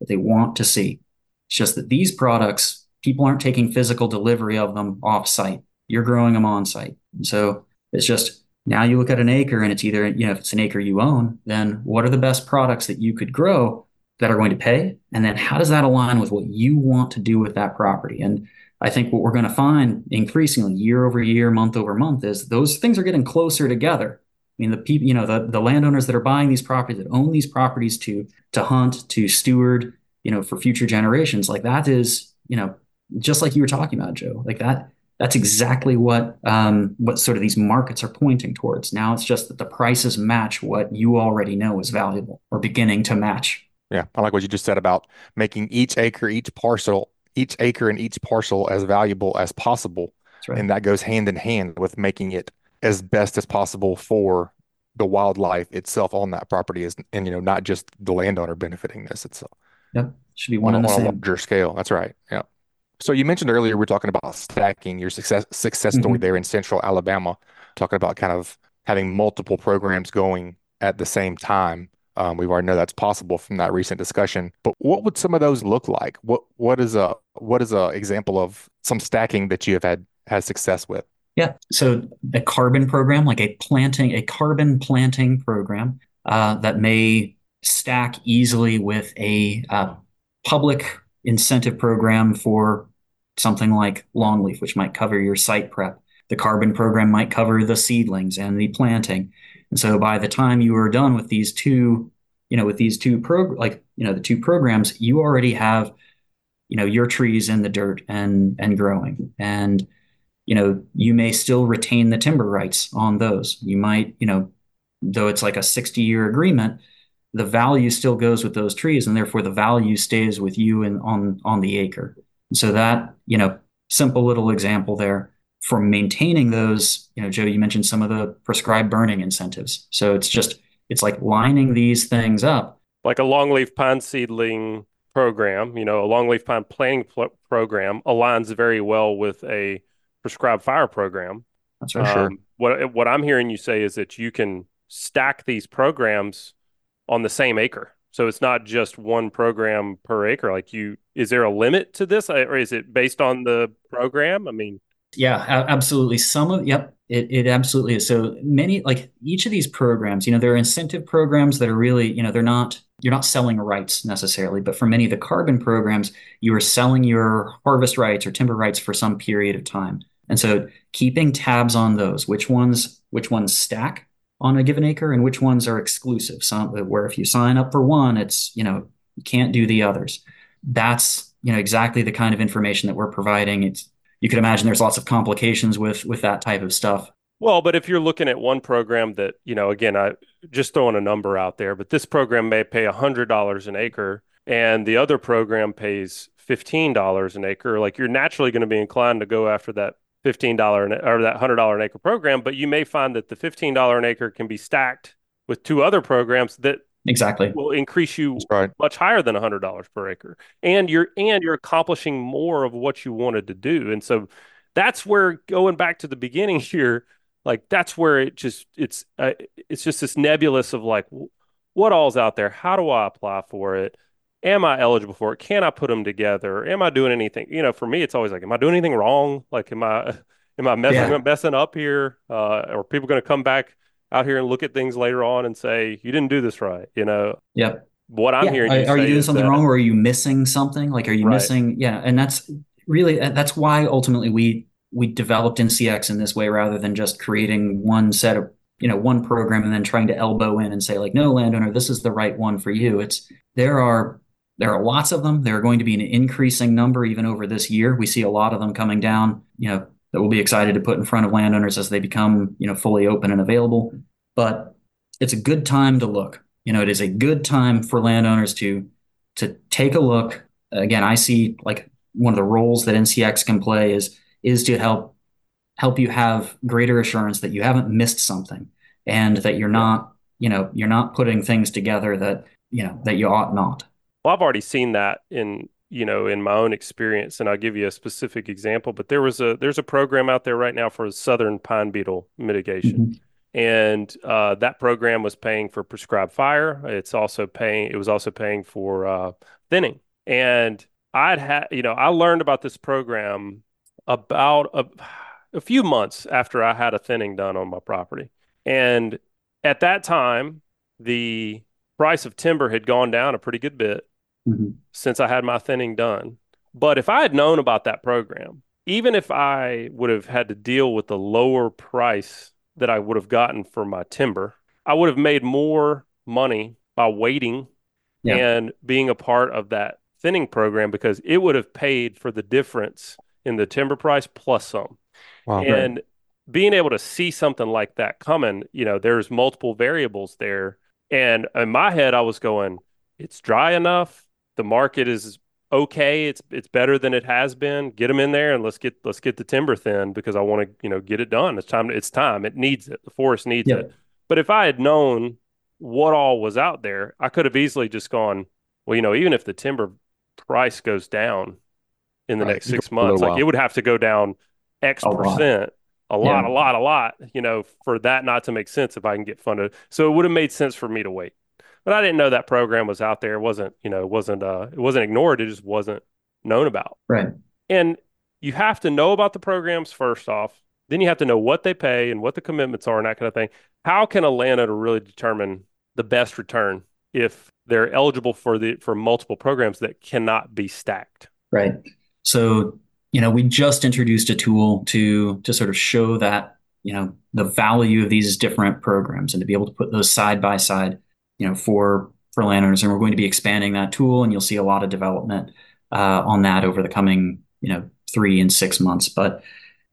that they want to see. It's just that these products, people aren't taking physical delivery of them off site. You're growing them on site. So it's just now you look at an acre and it's either, you know, if it's an acre you own, then what are the best products that you could grow that are going to pay? And then how does that align with what you want to do with that property? And I think what we're going to find increasingly year over year, month over month is those things are getting closer together. I mean, the people, you know, the, the landowners that are buying these properties, that own these properties to to hunt, to steward, you know, for future generations, like that is, you know, just like you were talking about, Joe, like that. That's exactly what um, what sort of these markets are pointing towards. Now it's just that the prices match what you already know is valuable, or beginning to match. Yeah, I like what you just said about making each acre, each parcel each acre and each parcel as valuable as possible. Right. And that goes hand in hand with making it as best as possible for the wildlife itself on that property is and you know not just the landowner benefiting this itself. Yep. Should be one on, on a larger scale. That's right. Yeah. So you mentioned earlier we are talking about stacking your success success story mm-hmm. there in central Alabama, talking about kind of having multiple programs going at the same time. Um, we already know that's possible from that recent discussion. But what would some of those look like? What what is a what is a example of some stacking that you have had had success with? Yeah. So a carbon program, like a planting, a carbon planting program uh, that may stack easily with a uh, public incentive program for something like longleaf, which might cover your site prep. The carbon program might cover the seedlings and the planting. And so by the time you are done with these two, you know, with these two pro like, you know, the two programs, you already have, you know, your trees in the dirt and and growing. And, you know, you may still retain the timber rights on those. You might, you know, though it's like a 60 year agreement, the value still goes with those trees, and therefore the value stays with you and on on the acre. So that you know, simple little example there for maintaining those. You know, Joe, you mentioned some of the prescribed burning incentives. So it's just it's like lining these things up, like a longleaf pine seedling program. You know, a longleaf pine planting pl- program aligns very well with a prescribed fire program. That's for um, sure. What what I'm hearing you say is that you can stack these programs on the same acre. So it's not just one program per acre. Like you, is there a limit to this, or is it based on the program? I mean, yeah, absolutely. Some of yep, it it absolutely is. So many like each of these programs, you know, there are incentive programs that are really, you know, they're not you're not selling rights necessarily, but for many of the carbon programs, you are selling your harvest rights or timber rights for some period of time. And so keeping tabs on those, which ones which ones stack, on a given acre and which ones are exclusive. Some where if you sign up for one, it's you know you can't do the others. That's you know exactly the kind of information that we're providing. It's you could imagine there's lots of complications with with that type of stuff. Well, but if you're looking at one program that, you know, again, I just throwing a number out there, but this program may pay $100 an acre and the other program pays $15 an acre, like you're naturally going to be inclined to go after that fifteen dollar or that hundred dollar an acre program, but you may find that the fifteen dollar an acre can be stacked with two other programs that exactly will increase you right. much higher than hundred dollars per acre, and you're and you're accomplishing more of what you wanted to do, and so that's where going back to the beginning (laughs) here, like that's where it just it's uh, it's just this nebulous of like what all's out there, how do I apply for it am I eligible for it? Can I put them together? Am I doing anything? You know, for me, it's always like, am I doing anything wrong? Like, am I (laughs) am I messing, yeah. messing up here? Uh, are people going to come back out here and look at things later on and say you didn't do this right? You know. Yep. What I'm yeah. hearing. Are, you, are you doing something that, wrong, or are you missing something? Like, are you right. missing? Yeah, and that's really uh, that's why ultimately we we developed NCX in this way rather than just creating one set of you know one program and then trying to elbow in and say like no landowner this is the right one for you it's there are there are lots of them. There are going to be an increasing number even over this year. We see a lot of them coming down, you know, that we'll be excited to put in front of landowners as they become, you know, fully open and available. But it's a good time to look. You know, it is a good time for landowners to to take a look. Again, I see like one of the roles that NCX can play is is to help help you have greater assurance that you haven't missed something and that you're not, you know, you're not putting things together that, you know, that you ought not. Well, I've already seen that in you know in my own experience, and I'll give you a specific example. But there was a there's a program out there right now for southern pine beetle mitigation. Mm-hmm and uh, that program was paying for prescribed fire. It's also paying. It was also paying for uh, thinning. And I'd had, you know, I learned about this program about a, a few months after I had a thinning done on my property. And at that time, the price of timber had gone down a pretty good bit mm-hmm. since I had my thinning done. But if I had known about that program, even if I would have had to deal with the lower price that I would have gotten for my timber, I would have made more money by waiting yeah. and being a part of that thinning program because it would have paid for the difference in the timber price plus some. Wow, and being able to see something like that coming, you know, there's multiple variables there. And in my head, I was going, it's dry enough the market is okay. It's it's better than it has been. Get them in there and let's get let's get the timber thin because I want to you know get it done. It's time. It's time. It needs it. The forest needs it. But if I had known what all was out there, I could have easily just gone. Well, you know, even if the timber price goes down in the right. next six months, like it would have to go down X a percent. Lot. A lot, yeah. a lot, a lot, you know, for that not to make sense if I can get funded. So it would have made sense for me to wait. But I didn't know that program was out there. It wasn't, you know, it wasn't uh it wasn't ignored. It just wasn't known about. Right. And you have to know about the programs first off. Then you have to know what they pay and what the commitments are and that kind of thing. How can a landowner really determine the best return if they're eligible for the for multiple programs that cannot be stacked? Right. So, you know, we just introduced a tool to to sort of show that, you know, the value of these different programs and to be able to put those side by side, you know, for for landowners. And we're going to be expanding that tool and you'll see a lot of development uh, on that over the coming, you know, three and six months. But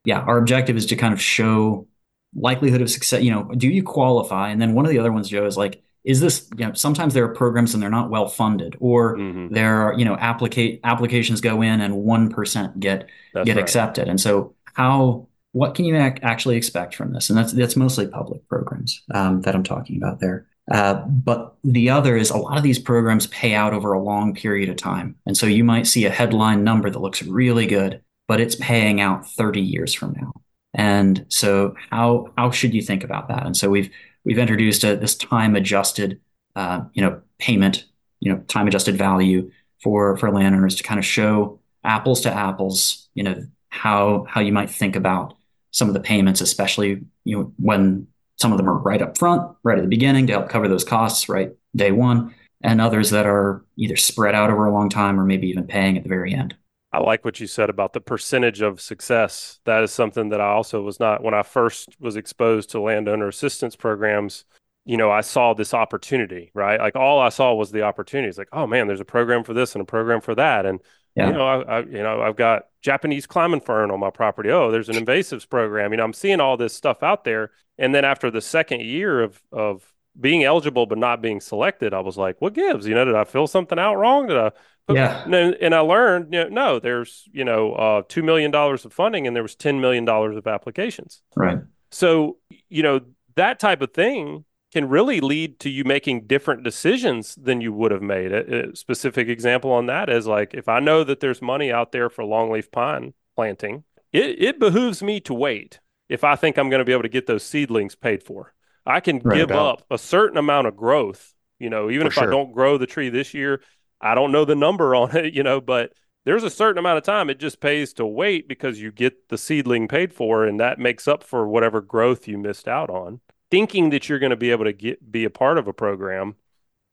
yeah, our objective is to kind of show likelihood of success. You know, do you qualify? And then one of the other ones, Joe, is like, is this, you know, sometimes there are programs and they're not well funded, or mm-hmm. there are, you know, applicate applications go in and one percent get that's get right. accepted. And so how what can you ac- actually expect from this? And that's that's mostly public programs um, that I'm talking about there. Uh, but the other is a lot of these programs pay out over a long period of time. And so you might see a headline number that looks really good, but it's paying out 30 years from now. And so how how should you think about that? And so we've we've introduced a, this time adjusted uh, you know payment, you know time adjusted value for for landowners to kind of show apples to apples, you know how how you might think about some of the payments, especially you know when some of them are right up front, right at the beginning to help cover those costs, right day one, and others that are either spread out over a long time or maybe even paying at the very end. I like what you said about the percentage of success. That is something that I also was not when I first was exposed to landowner assistance programs. You know, I saw this opportunity, right? Like all I saw was the opportunities. Like, oh man, there's a program for this and a program for that, and yeah. you know, I, I, you know, I've got Japanese climbing fern on my property. Oh, there's an invasives program. You know, I'm seeing all this stuff out there, and then after the second year of of being eligible but not being selected, I was like, what gives? You know, did I fill something out wrong? Did I yeah. And, and I learned, you know, no, there's, you know, uh, $2 million of funding and there was $10 million of applications. Right. So, you know, that type of thing can really lead to you making different decisions than you would have made. A, a specific example on that is like, if I know that there's money out there for longleaf pine planting, it, it behooves me to wait if I think I'm going to be able to get those seedlings paid for. I can right give about. up a certain amount of growth, you know, even for if sure. I don't grow the tree this year, I don't know the number on it, you know, but there's a certain amount of time it just pays to wait because you get the seedling paid for and that makes up for whatever growth you missed out on. Thinking that you're going to be able to get be a part of a program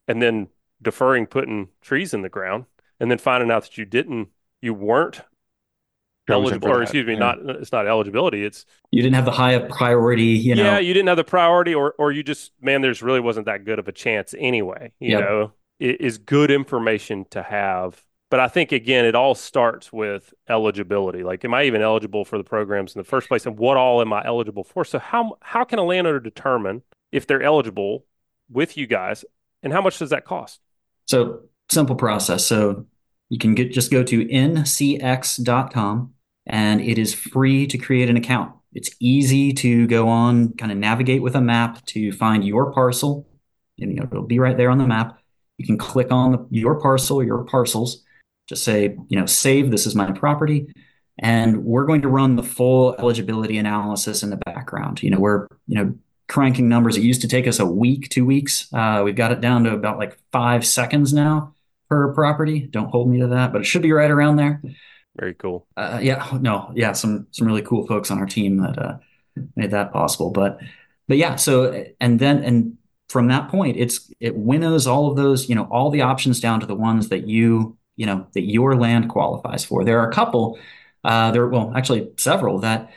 and then deferring putting trees in the ground and then finding out that you didn't you weren't eligible or excuse me yeah. not it's not eligibility it's you didn't have the high priority you know yeah you didn't have the priority or or you just man there's really wasn't that good of a chance anyway you yep. know is good information to have. But I think again, it all starts with eligibility. Like, am I even eligible for the programs in the first place, and what all am I eligible for? So how how can a landowner determine if they're eligible with you guys, and how much does that cost? So simple process. So you can get just go to ncx.com, and it is free to create an account. It's easy to go on, kind of navigate with a map to find your parcel, and you know it'll be right there on the map you can click on the, your parcel, your parcels, just say, you know, save, this is my property. And we're going to run the full eligibility analysis in the background. You know, we're, you know, cranking numbers. It used to take us a week, two weeks. Uh, we've got it down to about like five seconds now per property. Don't hold me to that, but it should be right around there. Very cool. Uh, yeah, no, yeah, some some really cool folks on our team that uh, made that possible. But but yeah, so and then and from that point, it's it winnows all of those, you know, all the options down to the ones that you, you know, that your land qualifies for. There are a couple, uh, there, well, actually several that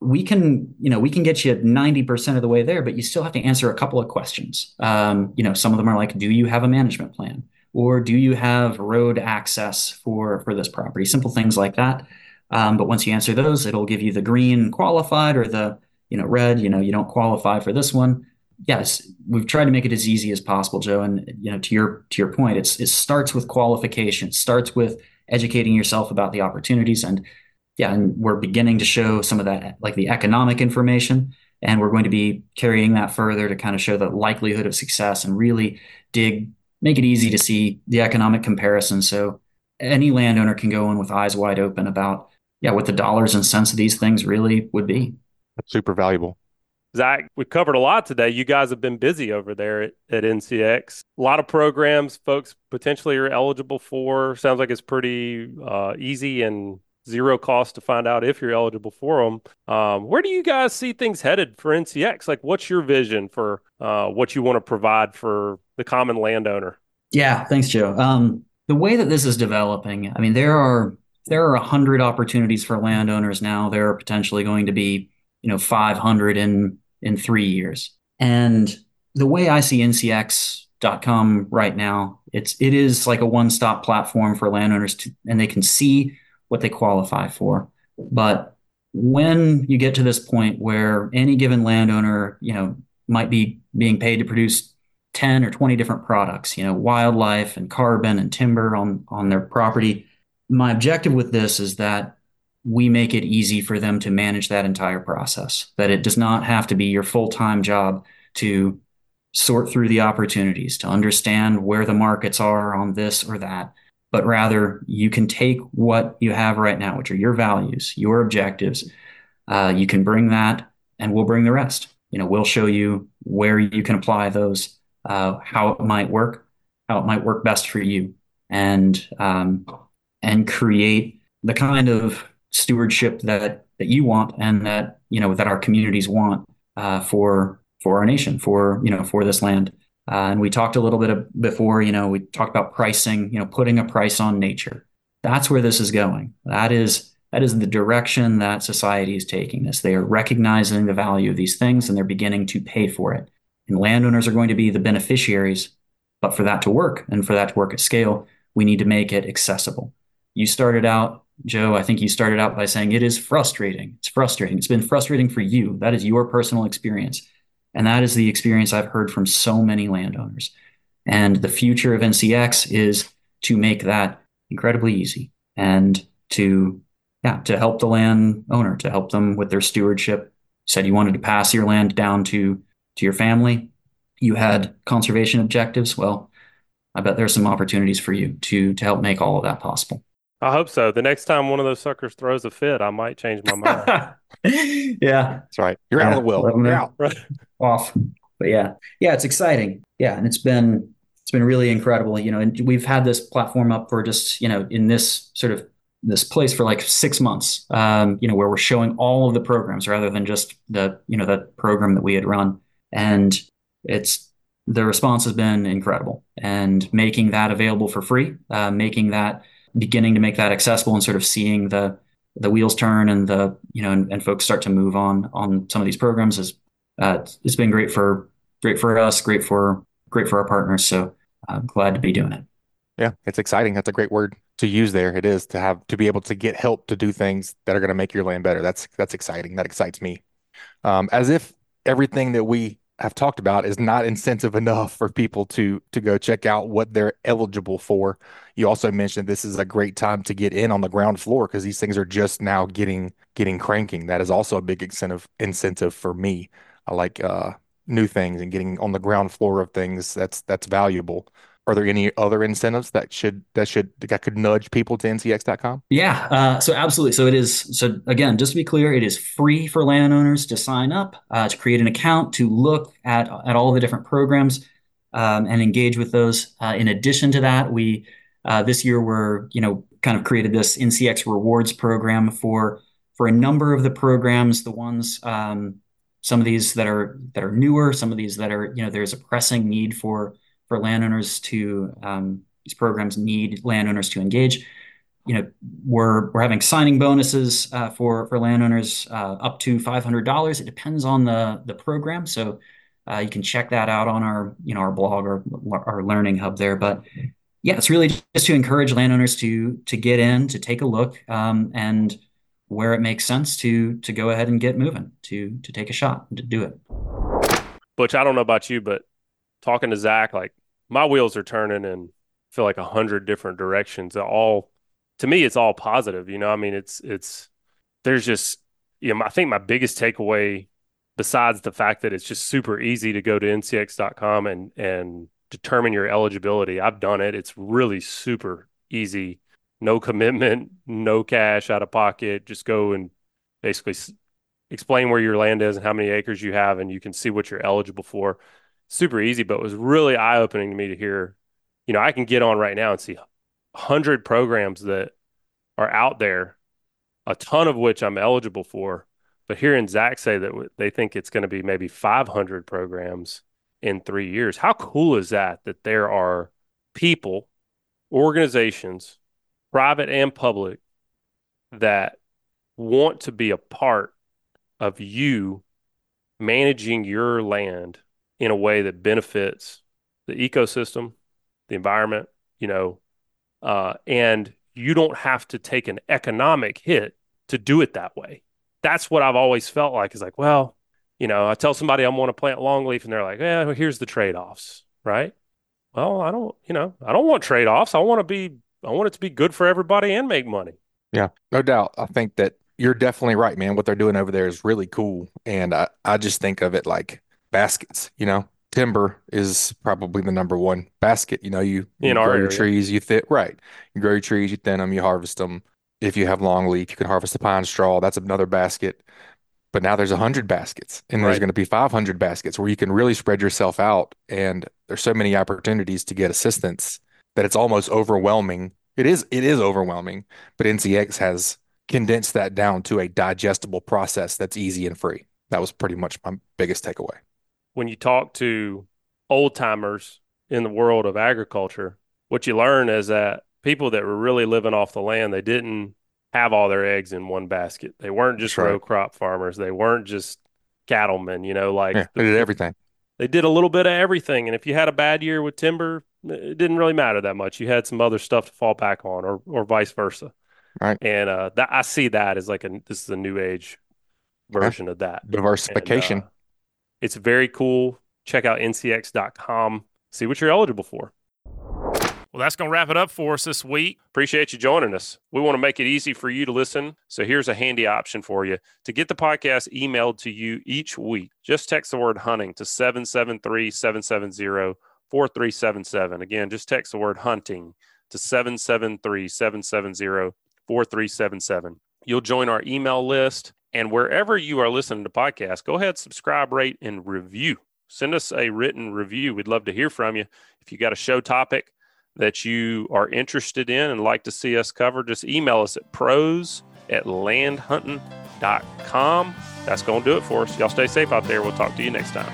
we can, you know, we can get you 90% of the way there, but you still have to answer a couple of questions. Um, you know, some of them are like, do you have a management plan? Or do you have road access for for this property? Simple things like that. Um, but once you answer those, it'll give you the green qualified or the you know red. You know you don't qualify for this one yes, we've tried to make it as easy as possible, Joe. And you know, to your to your point, it's it starts with qualification, starts with educating yourself about the opportunities, and yeah, and we're beginning to show some of that, like the economic information, and we're going to be carrying that further to kind of show the likelihood of success and really dig, make it easy to see the economic comparison. So any landowner can go in with eyes wide open about yeah what the dollars and cents of these things really would be. That's super valuable. Zack, we've covered a lot today. You guys have been busy over there at, at NCX. A lot of programs folks potentially are eligible for. Sounds like it's pretty uh, easy and zero cost to find out if you're eligible for them. Um, where do you guys see things headed for NCX? Like, what's your vision for uh, what you want to provide for the common landowner? Yeah, thanks, Joe. Um, the way that this is developing, I mean, there are there are a hundred opportunities for landowners now. There are potentially going to be, you know, 500 in in three years. And the way I see NCX.com right now, it's it is like a one-stop platform for landowners to, and they can see what they qualify for. But when you get to this point where any given landowner, you know, might be being paid to produce 10 or 20 different products, you know, wildlife and carbon and timber on on their property, my objective with this is that we make it easy for them to manage that entire process, that it does not have to be your full time job to sort through the opportunities, to understand where the markets are on this or that, but rather you can take what you have right now, which are your values, your objectives. Uh, you can bring that and we'll bring the rest. You know, we'll show you where you can apply those, uh, how it might work, how it might work best for you, and um, and create the kind of stewardship that that you want and that you know that our communities want uh, for for our nation for you know for this land. Uh, and we talked a little bit of, before you know we talked about pricing you know putting a price on nature. That's where this is going. That is that is the direction that society is taking this. They are recognizing the value of these things and they're beginning to pay for it. And landowners are going to be the beneficiaries but for that to work and for that to work at scale we need to make it accessible. You started out Joe, I think you started out by saying it is frustrating. It's frustrating. It's been frustrating for you. That is your personal experience. And that is the experience I've heard from so many landowners. And the future of NCX is to make that incredibly easy and to yeah, to help the landowner, to help them with their stewardship. You said you wanted to pass your land down to to your family. You had conservation objectives. Well, I bet there's some opportunities for you to to help make all of that possible. I hope so. The next time one of those suckers throws a fit, I might change my mind. (laughs) yeah, that's right. You're yeah. out of the will. You're out. Off. But yeah, yeah, it's exciting. Yeah, and it's been it's been really incredible. You know, and we've had this platform up for just you know in this sort of this place for like six months. Um, you know, where we're showing all of the programs rather than just the you know the program that we had run, and it's the response has been incredible. And making that available for free, uh, making that beginning to make that accessible and sort of seeing the the wheels turn and the you know and, and folks start to move on on some of these programs is uh, it's been great for great for us, great for great for our partners. So I'm glad to be doing it. Yeah, it's exciting. That's a great word to use there. It is to have to be able to get help to do things that are going to make your land better. That's that's exciting. That excites me. Um, as if everything that we have talked about is not incentive enough for people to to go check out what they're eligible for. You also mentioned this is a great time to get in on the ground floor because these things are just now getting getting cranking. That is also a big incentive incentive for me. I like uh, new things and getting on the ground floor of things. That's that's valuable are there any other incentives that should that should that could nudge people to ncx.com yeah uh, so absolutely. So it is so again just to be clear it is free for landowners to sign up uh, to create an account to look at at all the different programs um, and engage with those. Uh, in addition to that we uh, this year we're you know kind of created this ncx rewards program for for a number of the programs the ones um, some of these that are that are newer some of these that are you know there's a pressing need for for landowners to um, these programs need landowners to engage. You know, we're we're having signing bonuses uh, for for landowners uh, up to five hundred dollars. It depends on the the program, so uh, you can check that out on our you know our blog or our learning hub there. But yeah, it's really just to encourage landowners to to get in, to take a look, um, and where it makes sense to to go ahead and get moving, to to take a shot, to do it. Butch, I don't know about you, but talking to Zack, like my wheels are turning and feel like a hundred different directions. All to me, it's all positive. You know, I mean, it's it's there's just you know, I think my biggest takeaway, besides the fact that it's just super easy to go to ncx.com and and determine your eligibility. I've done it. It's really super easy. No commitment, no cash out of pocket. Just go and basically explain where your land is and how many acres you have, and you can see what you're eligible for. Super easy, but it was really eye opening to me to hear. You know, I can get on right now and see hundred programs that are out there, a ton of which I'm eligible for. But hearing Zack say that they think it's going to be maybe 500 programs in three years, how cool is that? That there are people, organizations, private and public, that want to be a part of you managing your land in a way that benefits the ecosystem, the environment, you know, uh, and you don't have to take an economic hit to do it that way. That's what I've always felt like is like, well, you know, I tell somebody I'm want to plant longleaf and they're like, yeah, well, here's the trade offs, right? Well, I don't, you know, I don't want trade offs. I want to be, I want it to be good for everybody and make money. Yeah, no doubt. I think that you're definitely right, man. What they're doing over there is really cool. And I, I just think of it like baskets, you know, timber is probably the number one basket. You know, you, you In grow our your area. trees, you fit right. You grow your trees, you thin them, you harvest them. If you have long leaf, you can harvest the pine straw. That's another basket. But now there's a hundred baskets, and there's Right. going to be 500 baskets where you can really spread yourself out. And there's so many opportunities to get assistance that it's almost overwhelming. It is it is overwhelming, but NCX has condensed that down to a digestible process that's easy and free. That was pretty much my biggest takeaway. When you talk to old timers in the world of agriculture, what you learn is that people that were really living off the land, they didn't have all their eggs in one basket. They weren't just right. row crop farmers. They weren't just cattlemen, you know, like Yeah, they did everything. they did a little bit of everything. And if you had a bad year with timber, it didn't really matter that much. You had some other stuff to fall back on, or or vice versa. Right. And uh, that I see that as like a this is a new age version of that. And, Diversification. uh, it's very cool. Check out ncx.com. See what you're eligible for. Well, that's going to wrap it up for us this week. Appreciate you joining us. We want to make it easy for you to listen. So here's a handy option for you. To get the podcast emailed to you each week, just text the word hunting to 773 770 4377. Again, just text the word hunting to 773 770 4377. You'll join our email list. And wherever you are listening to podcasts, go ahead, subscribe, rate, and review. Send us a written review. We'd love to hear from you. If you got a show topic that you are interested in and like to see us cover, just email us at pros at landhunting.com. That's going to do it for us. Y'all stay safe out there. We'll talk to you next time.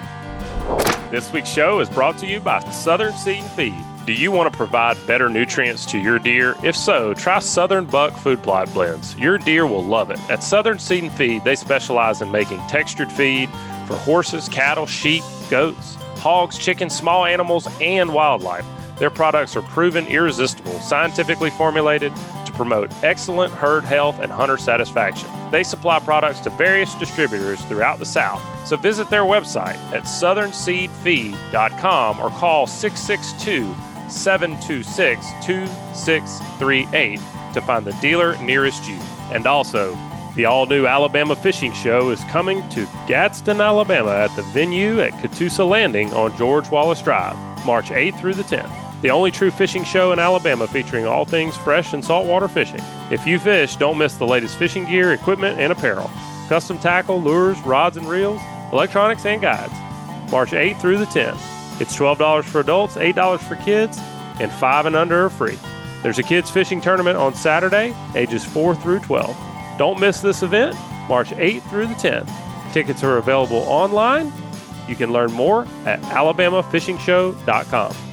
This week's show is brought to you by Southern Seed and Feed. Do you want to provide better nutrients to your deer? If so, try Southern Buck Food Plot Blends. Your deer will love it. At Southern Seed and Feed, they specialize in making textured feed for horses, cattle, sheep, goats, hogs, chickens, small animals, and wildlife. Their products are proven irresistible, scientifically formulated to promote excellent herd health and hunter satisfaction. They supply products to various distributors throughout the South. So visit their website at southernseedfeed.com or call 662 726 2638 to find the dealer nearest you. And also, the all new Alabama Fishing Show is coming to Gadsden, Alabama at the venue at Coosa Landing on George Wallace Drive, March 8th through the 10th. The only true fishing show in Alabama featuring all things fresh and saltwater fishing. If you fish, don't miss the latest fishing gear, equipment, and apparel. Custom tackle, lures, rods and reels, electronics, and guides. March 8th through the 10th. It's $12 for adults, $8 for kids, and 5 and under are free. There's a kids fishing tournament on Saturday, ages 4 through 12. Don't miss this event, March 8th through the 10th. Tickets are available online. You can learn more at alabamafishingshow.com.